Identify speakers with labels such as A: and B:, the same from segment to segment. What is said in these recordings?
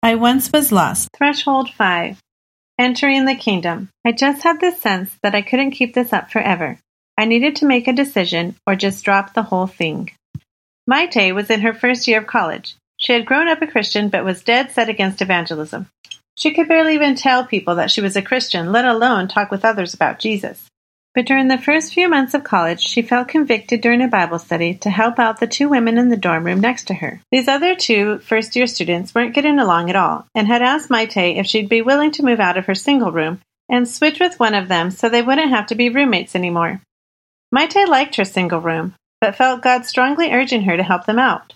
A: I once was lost.
B: Threshold 5. Entering the kingdom. I just had this sense that I couldn't keep this up forever. I needed to make a decision or just drop the whole thing. Maite was in her first year of college. She had grown up a Christian but was dead set against evangelism. She could barely even tell people that she was a Christian, let alone talk with others about Jesus. But during the first few months of college, she felt convicted during a Bible study to help out the two women in the dorm room next to her. These other two first year students weren't getting along at all and had asked Maite if she'd be willing to move out of her single room and switch with one of them so they wouldn't have to be roommates anymore. Maite liked her single room, but felt God strongly urging her to help them out.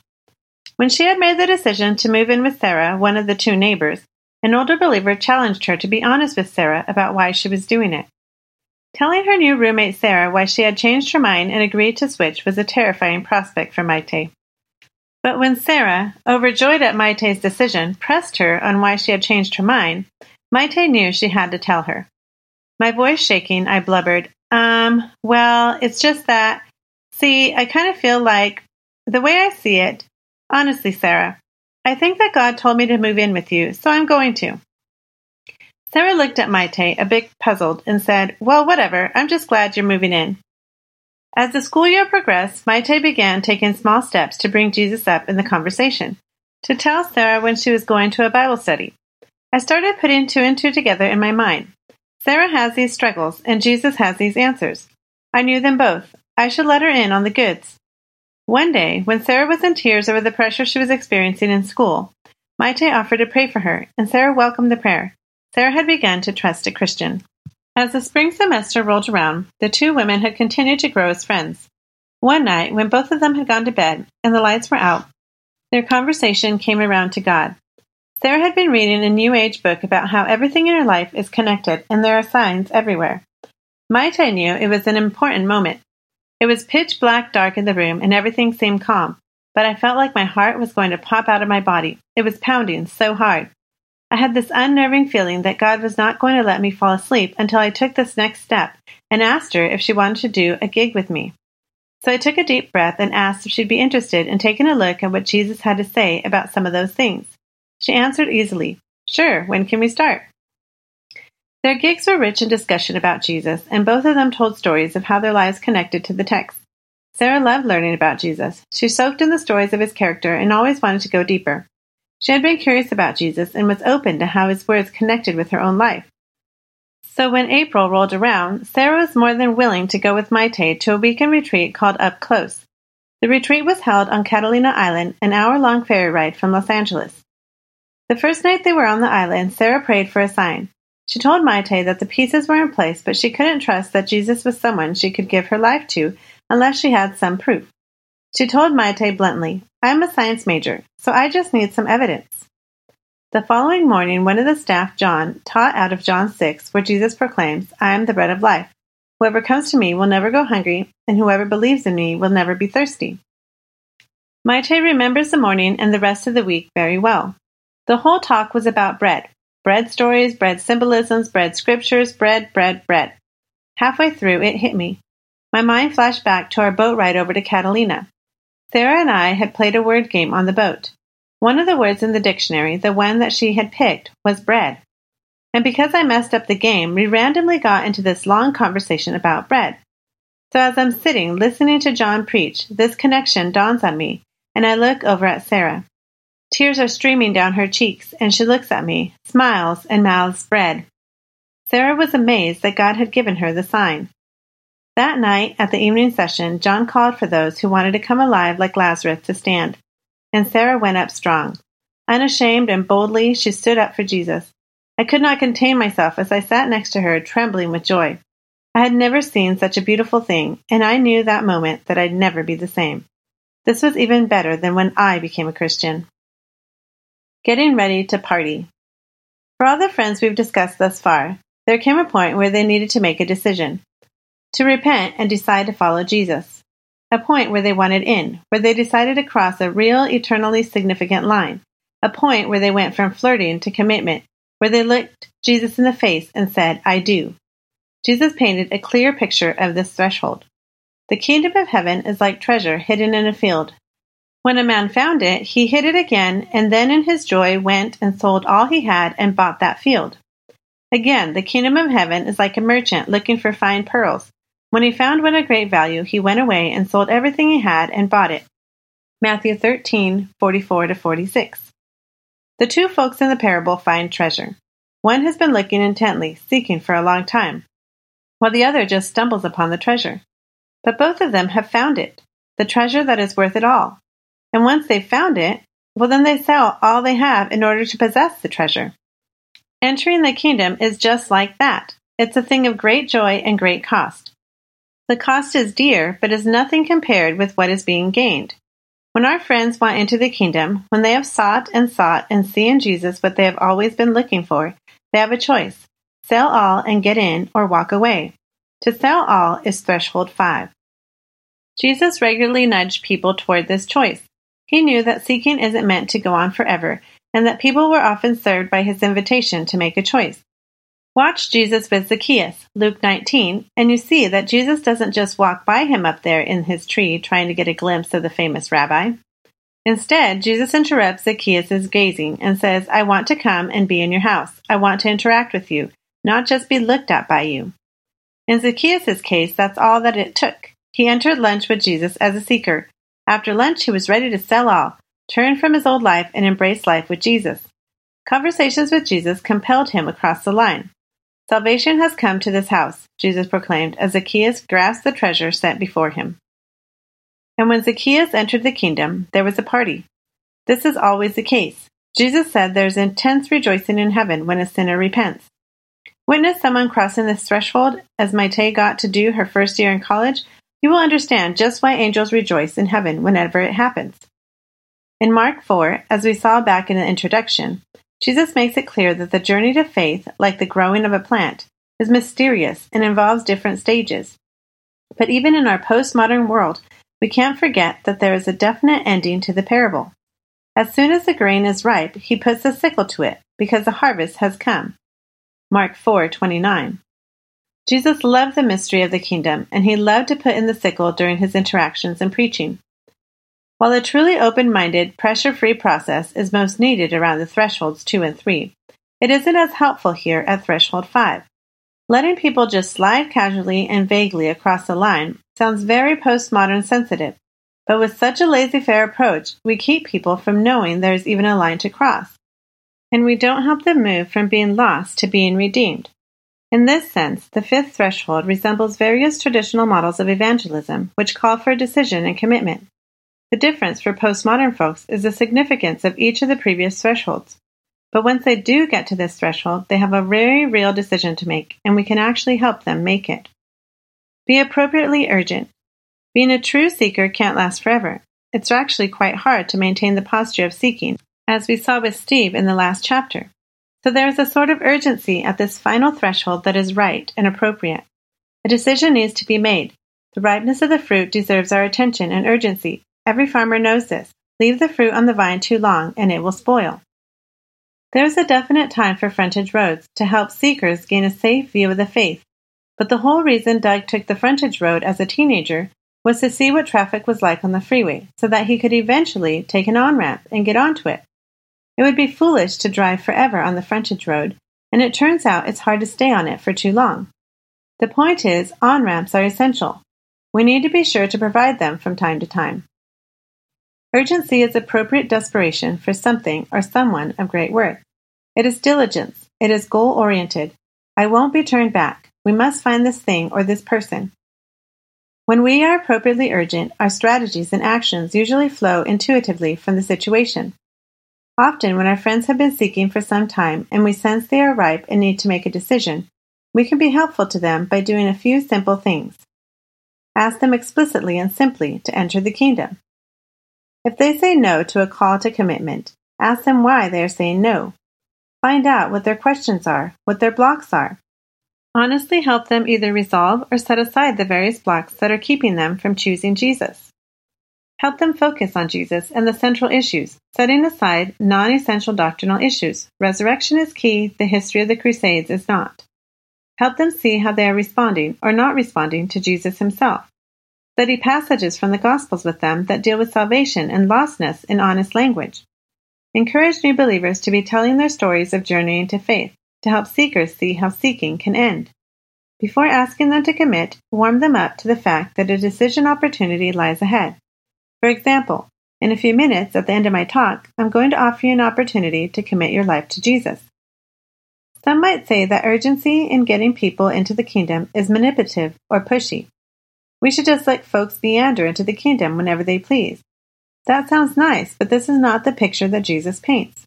B: When she had made the decision to move in with Sarah, one of the two neighbors, an older believer challenged her to be honest with Sarah about why she was doing it. Telling her new roommate Sarah why she had changed her mind and agreed to switch was a terrifying prospect for Maite. But when Sarah, overjoyed at Maite's decision, pressed her on why she had changed her mind, Maite knew she had to tell her. My voice shaking, I blubbered, Um, well, it's just that. See, I kind of feel like, the way I see it, honestly, Sarah, I think that God told me to move in with you, so I'm going to. Sarah looked at Maite, a bit puzzled, and said, Well, whatever, I'm just glad you're moving in. As the school year progressed, Maite began taking small steps to bring Jesus up in the conversation, to tell Sarah when she was going to a Bible study. I started putting two and two together in my mind. Sarah has these struggles, and Jesus has these answers. I knew them both. I should let her in on the goods. One day, when Sarah was in tears over the pressure she was experiencing in school, Maite offered to pray for her, and Sarah welcomed the prayer. Sarah had begun to trust a Christian. As the spring semester rolled around, the two women had continued to grow as friends. One night, when both of them had gone to bed and the lights were out, their conversation came around to God. Sarah had been reading a New Age book about how everything in her life is connected and there are signs everywhere. Maite knew it was an important moment. It was pitch black dark in the room and everything seemed calm, but I felt like my heart was going to pop out of my body. It was pounding so hard. I had this unnerving feeling that God was not going to let me fall asleep until I took this next step and asked her if she wanted to do a gig with me. So I took a deep breath and asked if she'd be interested in taking a look at what Jesus had to say about some of those things. She answered easily, Sure, when can we start? Their gigs were rich in discussion about Jesus, and both of them told stories of how their lives connected to the text. Sarah loved learning about Jesus. She soaked in the stories of his character and always wanted to go deeper. She had been curious about Jesus and was open to how his words connected with her own life. So when April rolled around, Sarah was more than willing to go with Maite to a weekend retreat called Up Close. The retreat was held on Catalina Island, an hour long ferry ride from Los Angeles. The first night they were on the island, Sarah prayed for a sign. She told Maite that the pieces were in place, but she couldn't trust that Jesus was someone she could give her life to unless she had some proof. She told Maite bluntly, I'm a science major, so I just need some evidence. The following morning, one of the staff, John, taught out of John 6, where Jesus proclaims, I am the bread of life. Whoever comes to me will never go hungry, and whoever believes in me will never be thirsty. Maite remembers the morning and the rest of the week very well. The whole talk was about bread. Bread stories, bread symbolisms, bread scriptures, bread, bread, bread. Halfway through, it hit me. My mind flashed back to our boat ride over to Catalina. Sarah and I had played a word game on the boat. One of the words in the dictionary, the one that she had picked, was bread. And because I messed up the game, we randomly got into this long conversation about bread. So as I'm sitting listening to John preach, this connection dawns on me, and I look over at Sarah. Tears are streaming down her cheeks, and she looks at me, smiles, and mouths bread. Sarah was amazed that God had given her the sign. That night, at the evening session, John called for those who wanted to come alive like Lazarus to stand, and Sarah went up strong. Unashamed and boldly, she stood up for Jesus. I could not contain myself as I sat next to her, trembling with joy. I had never seen such a beautiful thing, and I knew that moment that I'd never be the same. This was even better than when I became a Christian. Getting ready to party. For all the friends we've discussed thus far, there came a point where they needed to make a decision to repent and decide to follow Jesus. A point where they wanted in, where they decided to cross a real, eternally significant line. A point where they went from flirting to commitment, where they looked Jesus in the face and said, I do. Jesus painted a clear picture of this threshold. The kingdom of heaven is like treasure hidden in a field. When a man found it, he hid it again, and then in his joy went and sold all he had and bought that field. Again, the kingdom of heaven is like a merchant looking for fine pearls. When he found one of great value, he went away and sold everything he had and bought it. Matthew 13, 44 to 46. The two folks in the parable find treasure. One has been looking intently, seeking for a long time, while the other just stumbles upon the treasure. But both of them have found it, the treasure that is worth it all. And once they've found it, well, then they sell all they have in order to possess the treasure. Entering the kingdom is just like that. It's a thing of great joy and great cost. The cost is dear, but is nothing compared with what is being gained. When our friends want into the kingdom, when they have sought and sought and see in Jesus what they have always been looking for, they have a choice sell all and get in, or walk away. To sell all is threshold five. Jesus regularly nudged people toward this choice. He knew that seeking isn't meant to go on forever, and that people were often served by his invitation to make a choice. Watch Jesus with Zacchaeus, Luke 19, and you see that Jesus doesn't just walk by him up there in his tree trying to get a glimpse of the famous rabbi. Instead, Jesus interrupts Zacchaeus' gazing and says, I want to come and be in your house. I want to interact with you, not just be looked at by you. In Zacchaeus' case, that's all that it took. He entered lunch with Jesus as a seeker, after lunch, he was ready to sell all, turn from his old life, and embrace life with Jesus. Conversations with Jesus compelled him across the line. Salvation has come to this house, Jesus proclaimed as Zacchaeus grasped the treasure set before him. And when Zacchaeus entered the kingdom, there was a party. This is always the case. Jesus said there's intense rejoicing in heaven when a sinner repents. Witness someone crossing this threshold as Maite got to do her first year in college you will understand just why angels rejoice in heaven whenever it happens. In Mark 4, as we saw back in the introduction, Jesus makes it clear that the journey to faith, like the growing of a plant, is mysterious and involves different stages. But even in our postmodern world, we can't forget that there is a definite ending to the parable. As soon as the grain is ripe, he puts a sickle to it, because the harvest has come. Mark 4:29. Jesus loved the mystery of the kingdom, and he loved to put in the sickle during his interactions and preaching. While a truly open minded, pressure free process is most needed around the thresholds 2 and 3, it isn't as helpful here at threshold 5. Letting people just slide casually and vaguely across the line sounds very postmodern sensitive, but with such a laissez faire approach, we keep people from knowing there's even a line to cross. And we don't help them move from being lost to being redeemed. In this sense, the fifth threshold resembles various traditional models of evangelism, which call for decision and commitment. The difference for postmodern folks is the significance of each of the previous thresholds. But once they do get to this threshold, they have a very real decision to make, and we can actually help them make it. Be appropriately urgent. Being a true seeker can't last forever. It's actually quite hard to maintain the posture of seeking, as we saw with Steve in the last chapter. So there is a sort of urgency at this final threshold that is right and appropriate. A decision needs to be made. The ripeness of the fruit deserves our attention and urgency. Every farmer knows this. Leave the fruit on the vine too long and it will spoil. There is a definite time for frontage roads to help seekers gain a safe view of the faith. But the whole reason Doug took the frontage road as a teenager was to see what traffic was like on the freeway so that he could eventually take an on ramp and get onto it. It would be foolish to drive forever on the frontage road, and it turns out it's hard to stay on it for too long. The point is, on ramps are essential. We need to be sure to provide them from time to time. Urgency is appropriate desperation for something or someone of great worth. It is diligence. It is goal oriented. I won't be turned back. We must find this thing or this person. When we are appropriately urgent, our strategies and actions usually flow intuitively from the situation. Often, when our friends have been seeking for some time and we sense they are ripe and need to make a decision, we can be helpful to them by doing a few simple things. Ask them explicitly and simply to enter the kingdom. If they say no to a call to commitment, ask them why they are saying no. Find out what their questions are, what their blocks are. Honestly help them either resolve or set aside the various blocks that are keeping them from choosing Jesus. Help them focus on Jesus and the central issues, setting aside non essential doctrinal issues. Resurrection is key, the history of the Crusades is not. Help them see how they are responding or not responding to Jesus himself. Study passages from the Gospels with them that deal with salvation and lostness in honest language. Encourage new believers to be telling their stories of journeying to faith to help seekers see how seeking can end. Before asking them to commit, warm them up to the fact that a decision opportunity lies ahead. For example, in a few minutes at the end of my talk, I'm going to offer you an opportunity to commit your life to Jesus. Some might say that urgency in getting people into the kingdom is manipulative or pushy. We should just let folks meander into the kingdom whenever they please. That sounds nice, but this is not the picture that Jesus paints.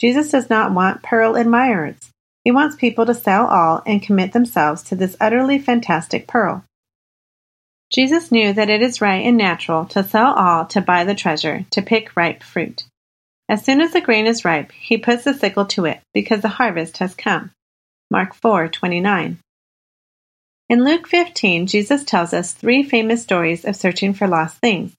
B: Jesus does not want pearl admirers. He wants people to sell all and commit themselves to this utterly fantastic pearl. Jesus knew that it is right and natural to sell all to buy the treasure, to pick ripe fruit. As soon as the grain is ripe, he puts the sickle to it, because the harvest has come. Mark 4:29. In Luke 15, Jesus tells us three famous stories of searching for lost things.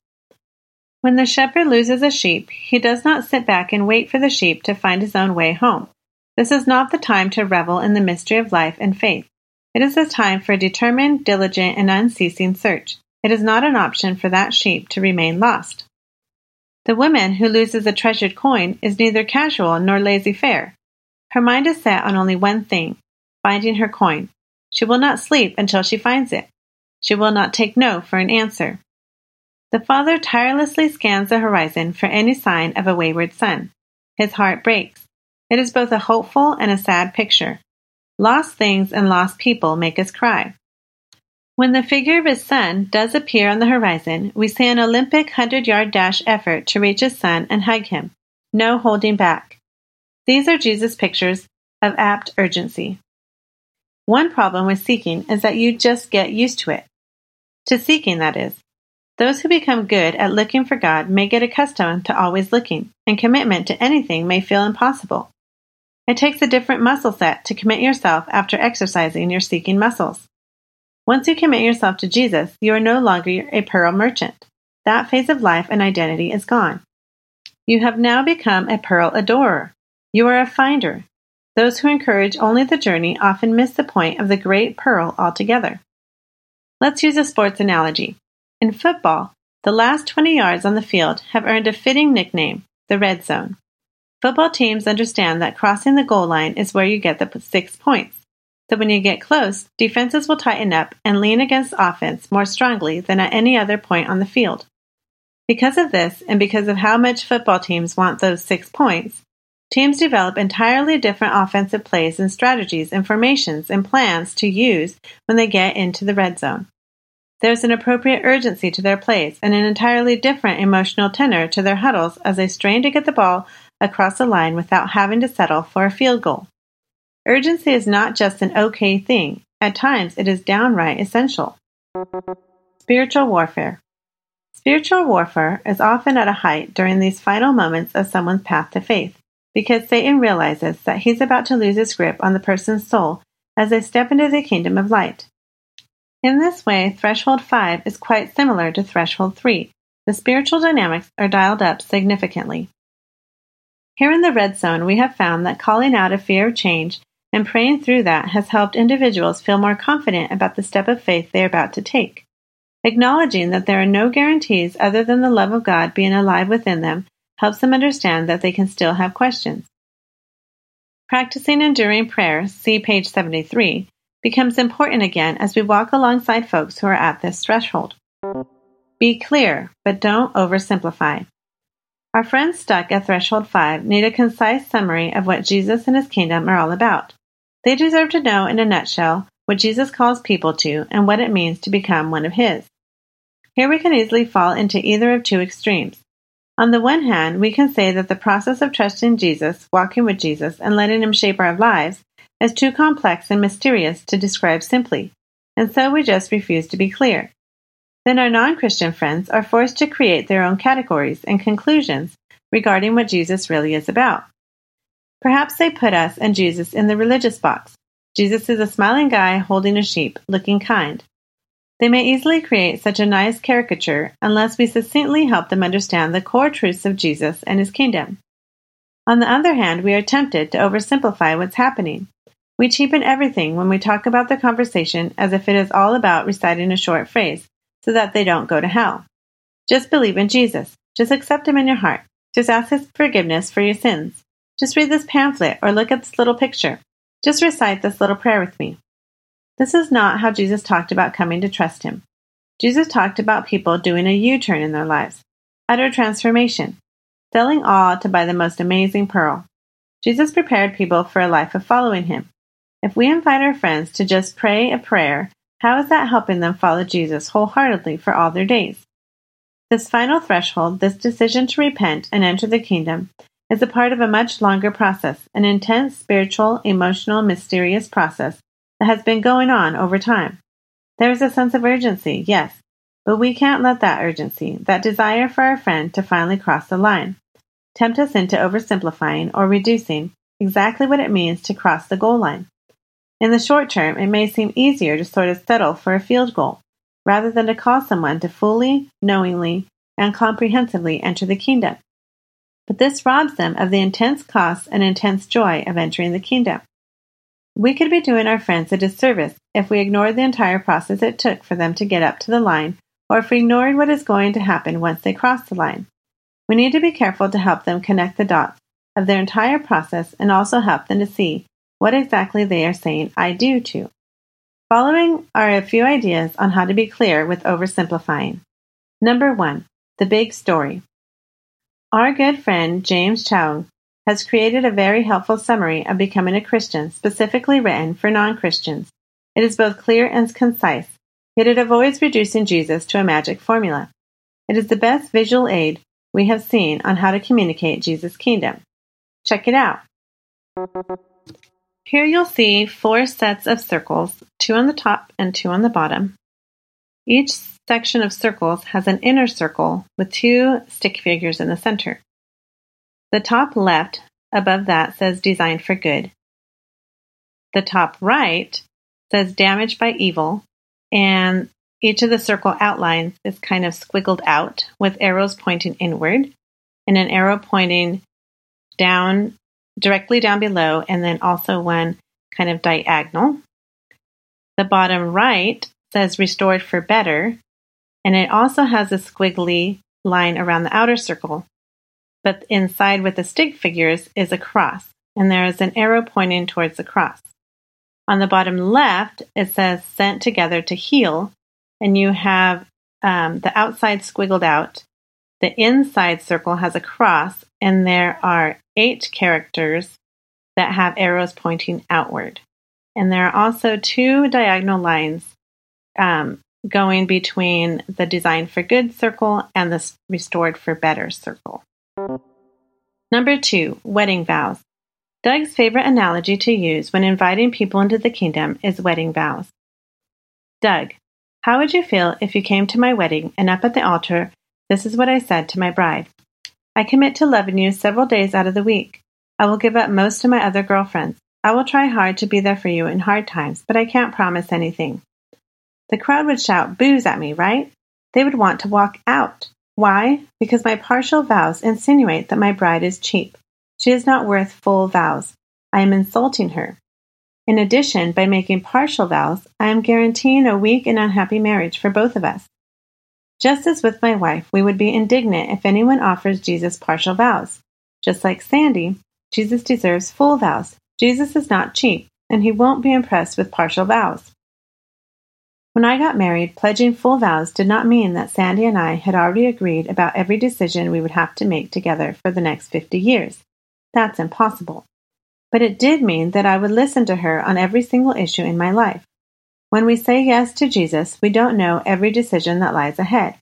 B: When the shepherd loses a sheep, he does not sit back and wait for the sheep to find his own way home. This is not the time to revel in the mystery of life and faith. It is a time for a determined, diligent, and unceasing search. It is not an option for that sheep to remain lost. The woman who loses a treasured coin is neither casual nor laissez faire. Her mind is set on only one thing finding her coin. She will not sleep until she finds it. She will not take no for an answer. The father tirelessly scans the horizon for any sign of a wayward son. His heart breaks. It is both a hopeful and a sad picture. Lost things and lost people make us cry. When the figure of his son does appear on the horizon, we see an Olympic 100 yard dash effort to reach his son and hug him. No holding back. These are Jesus' pictures of apt urgency. One problem with seeking is that you just get used to it. To seeking, that is. Those who become good at looking for God may get accustomed to always looking, and commitment to anything may feel impossible. It takes a different muscle set to commit yourself after exercising your seeking muscles. Once you commit yourself to Jesus, you are no longer a pearl merchant. That phase of life and identity is gone. You have now become a pearl adorer. You are a finder. Those who encourage only the journey often miss the point of the great pearl altogether. Let's use a sports analogy. In football, the last 20 yards on the field have earned a fitting nickname, the red zone. Football teams understand that crossing the goal line is where you get the six points. So when you get close, defenses will tighten up and lean against offense more strongly than at any other point on the field. Because of this, and because of how much football teams want those six points, teams develop entirely different offensive plays and strategies and formations and plans to use when they get into the red zone. There's an appropriate urgency to their plays and an entirely different emotional tenor to their huddles as they strain to get the ball across the line without having to settle for a field goal. Urgency is not just an okay thing, at times it is downright essential. Spiritual warfare. Spiritual warfare is often at a height during these final moments of someone's path to faith, because Satan realizes that he's about to lose his grip on the person's soul as they step into the kingdom of light. In this way, Threshold 5 is quite similar to Threshold 3. The spiritual dynamics are dialed up significantly. Here in the red zone, we have found that calling out a fear of change and praying through that has helped individuals feel more confident about the step of faith they are about to take. Acknowledging that there are no guarantees other than the love of God being alive within them helps them understand that they can still have questions. Practicing enduring prayer, see page 73, becomes important again as we walk alongside folks who are at this threshold. Be clear, but don't oversimplify. Our friends stuck at threshold 5 need a concise summary of what Jesus and his kingdom are all about. They deserve to know in a nutshell what Jesus calls people to and what it means to become one of his. Here we can easily fall into either of two extremes. On the one hand, we can say that the process of trusting Jesus, walking with Jesus, and letting him shape our lives is too complex and mysterious to describe simply, and so we just refuse to be clear then our non Christian friends are forced to create their own categories and conclusions regarding what Jesus really is about. Perhaps they put us and Jesus in the religious box. Jesus is a smiling guy holding a sheep, looking kind. They may easily create such a nice caricature unless we succinctly help them understand the core truths of Jesus and his kingdom. On the other hand, we are tempted to oversimplify what's happening. We cheapen everything when we talk about the conversation as if it is all about reciting a short phrase so that they don't go to hell. Just believe in Jesus. Just accept Him in your heart. Just ask His forgiveness for your sins. Just read this pamphlet or look at this little picture. Just recite this little prayer with me. This is not how Jesus talked about coming to trust Him. Jesus talked about people doing a U turn in their lives, utter transformation, selling all to buy the most amazing pearl. Jesus prepared people for a life of following Him. If we invite our friends to just pray a prayer, how is that helping them follow Jesus wholeheartedly for all their days? This final threshold, this decision to repent and enter the kingdom, is a part of a much longer process, an intense spiritual, emotional, mysterious process that has been going on over time. There is a sense of urgency, yes, but we can't let that urgency, that desire for our friend to finally cross the line, tempt us into oversimplifying or reducing exactly what it means to cross the goal line. In the short term, it may seem easier to sort of settle for a field goal rather than to call someone to fully, knowingly, and comprehensively enter the kingdom. But this robs them of the intense cost and intense joy of entering the kingdom. We could be doing our friends a disservice if we ignored the entire process it took for them to get up to the line, or if we ignored what is going to happen once they cross the line. We need to be careful to help them connect the dots of their entire process and also help them to see what exactly they are saying I do to. Following are a few ideas on how to be clear with oversimplifying. Number one, the big story. Our good friend James Choung has created a very helpful summary of becoming a Christian specifically written for non Christians. It is both clear and concise, yet it avoids reducing Jesus to a magic formula. It is the best visual aid we have seen on how to communicate Jesus' kingdom. Check it out. Here you'll see four sets of circles, two on the top and two on the bottom. Each section of circles has an inner circle with two stick figures in the center. The top left above that says designed for good. The top right says damaged by evil, and each of the circle outlines is kind of squiggled out with arrows pointing inward and an arrow pointing down directly down below, and then also one kind of diagonal. The bottom right says restored for better, and it also has a squiggly line around the outer circle but inside with the stick figures is a cross, and there is an arrow pointing towards the cross. On the bottom left, it says sent together to heal, and you have um, the outside squiggled out. The inside circle has a cross, and there are eight characters that have arrows pointing outward. And there are also two diagonal lines um, going between the Design for Good circle and the Restored for Better circle. Number two, wedding vows. Doug's favorite analogy to use when inviting people into the kingdom is wedding vows. Doug, how would you feel if you came to my wedding and up at the altar, this is what I said to my bride? I commit to loving you several days out of the week. I will give up most of my other girlfriends. I will try hard to be there for you in hard times, but I can't promise anything. The crowd would shout boos at me, right? They would want to walk out. Why? Because my partial vows insinuate that my bride is cheap. She is not worth full vows. I am insulting her. In addition, by making partial vows, I am guaranteeing a weak and unhappy marriage for both of us. Just as with my wife, we would be indignant if anyone offers Jesus partial vows. Just like Sandy, Jesus deserves full vows. Jesus is not cheap, and he won't be impressed with partial vows. When I got married, pledging full vows did not mean that Sandy and I had already agreed about every decision we would have to make together for the next 50 years. That's impossible. But it did mean that I would listen to her on every single issue in my life. When we say yes to Jesus, we don't know every decision that lies ahead,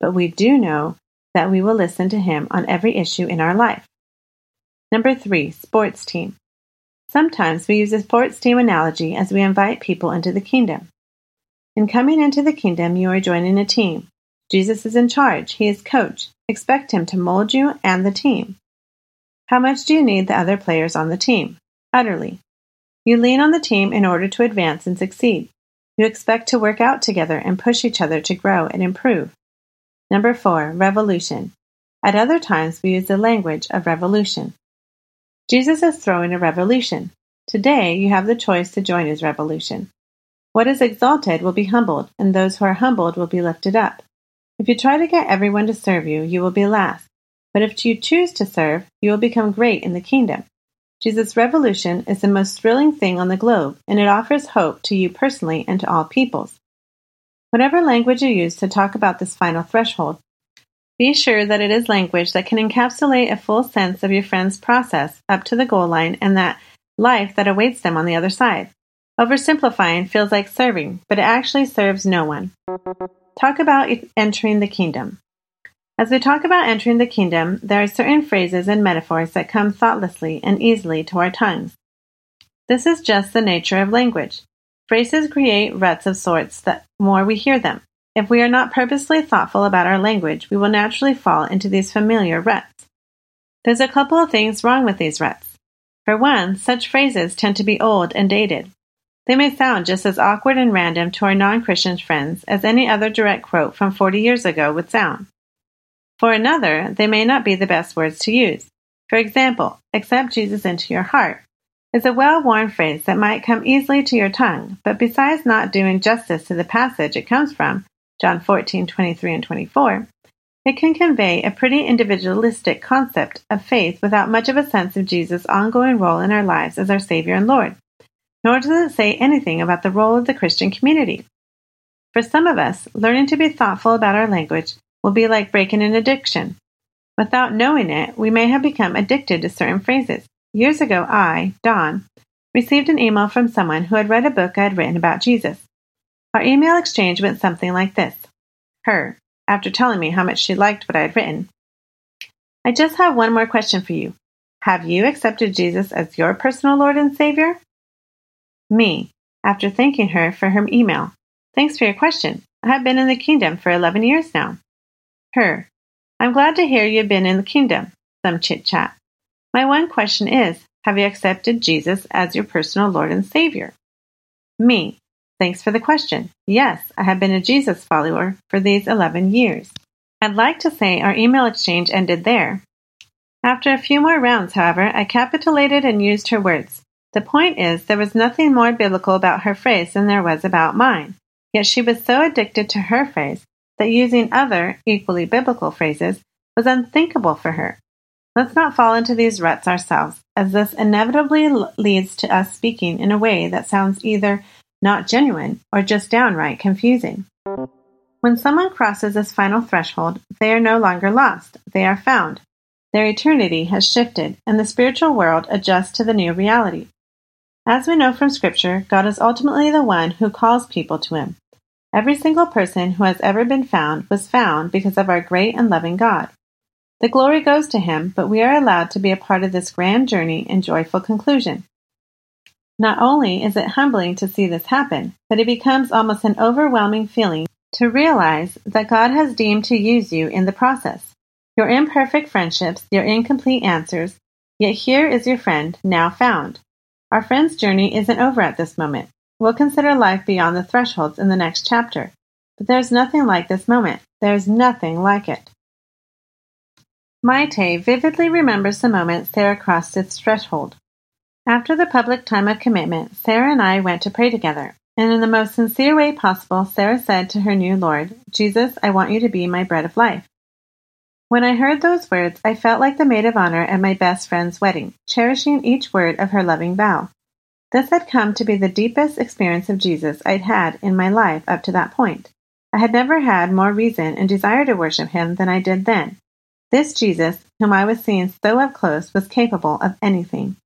B: but we do know that we will listen to him on every issue in our life. Number three, sports team. Sometimes we use a sports team analogy as we invite people into the kingdom. In coming into the kingdom, you are joining a team. Jesus is in charge. He is coach. Expect him to mold you and the team. How much do you need the other players on the team? Utterly. You lean on the team in order to advance and succeed. You expect to work out together and push each other to grow and improve. Number four, revolution. At other times, we use the language of revolution. Jesus is throwing a revolution. Today, you have the choice to join his revolution. What is exalted will be humbled, and those who are humbled will be lifted up. If you try to get everyone to serve you, you will be last. But if you choose to serve, you will become great in the kingdom. Jesus' revolution is the most thrilling thing on the globe, and it offers hope to you personally and to all peoples. Whatever language you use to talk about this final threshold, be sure that it is language that can encapsulate a full sense of your friend's process up to the goal line and that life that awaits them on the other side. Oversimplifying feels like serving, but it actually serves no one. Talk about entering the kingdom. As we talk about entering the kingdom, there are certain phrases and metaphors that come thoughtlessly and easily to our tongues. This is just the nature of language. Phrases create ruts of sorts the more we hear them. If we are not purposely thoughtful about our language, we will naturally fall into these familiar ruts. There's a couple of things wrong with these ruts. For one, such phrases tend to be old and dated. They may sound just as awkward and random to our non Christian friends as any other direct quote from 40 years ago would sound. For another, they may not be the best words to use. For example, accept Jesus into your heart is a well worn phrase that might come easily to your tongue, but besides not doing justice to the passage it comes from, John 14, 23 and 24, it can convey a pretty individualistic concept of faith without much of a sense of Jesus' ongoing role in our lives as our Savior and Lord nor does it say anything about the role of the Christian community. For some of us, learning to be thoughtful about our language will be like breaking an addiction. Without knowing it, we may have become addicted to certain phrases. Years ago, I, Don, received an email from someone who had read a book I had written about Jesus. Our email exchange went something like this Her, after telling me how much she liked what I had written, I just have one more question for you. Have you accepted Jesus as your personal Lord and Savior? Me, after thanking her for her email. Thanks for your question. I have been in the kingdom for 11 years now. Her, I'm glad to hear you've been in the kingdom. Some chit chat. My one question is, have you accepted Jesus as your personal Lord and Savior? Me, thanks for the question. Yes, I have been a Jesus follower for these 11 years. I'd like to say our email exchange ended there. After a few more rounds, however, I capitulated and used her words. The point is, there was nothing more biblical about her phrase than there was about mine. Yet she was so addicted to her phrase that using other, equally biblical phrases was unthinkable for her. Let's not fall into these ruts ourselves, as this inevitably leads to us speaking in a way that sounds either not genuine or just downright confusing. When someone crosses this final threshold, they are no longer lost, they are found. Their eternity has shifted, and the spiritual world adjusts to the new reality. As we know from Scripture, God is ultimately the one who calls people to Him. Every single person who has ever been found was found because of our great and loving God. The glory goes to Him, but we are allowed to be a part of this grand journey and joyful conclusion. Not only is it humbling to see this happen, but it becomes almost an overwhelming feeling to realize that God has deemed to use you in the process. Your imperfect friendships, your incomplete answers, yet here is your friend now found. Our friend's journey isn't over at this moment. We'll consider life beyond the thresholds in the next chapter. But there's nothing like this moment. There's nothing like it. Maite vividly remembers the moment Sarah crossed its threshold. After the public time of commitment, Sarah and I went to pray together, and in the most sincere way possible, Sarah said to her new Lord, Jesus, I want you to be my bread of life. When I heard those words, I felt like the maid of honor at my best friend's wedding, cherishing each word of her loving vow. This had come to be the deepest experience of Jesus I'd had in my life up to that point. I had never had more reason and desire to worship him than I did then. This Jesus, whom I was seeing so up close, was capable of anything.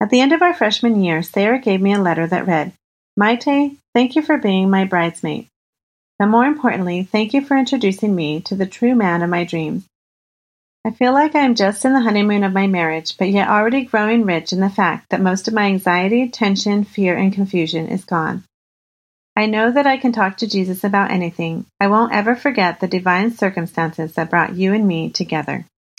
B: At the end of our freshman year, Sarah gave me a letter that read, Maite, thank you for being my bridesmaid. But more importantly, thank you for introducing me to the true man of my dreams. I feel like I am just in the honeymoon of my marriage, but yet already growing rich in the fact that most of my anxiety, tension, fear, and confusion is gone. I know that I can talk to Jesus about anything. I won't ever forget the divine circumstances that brought you and me together.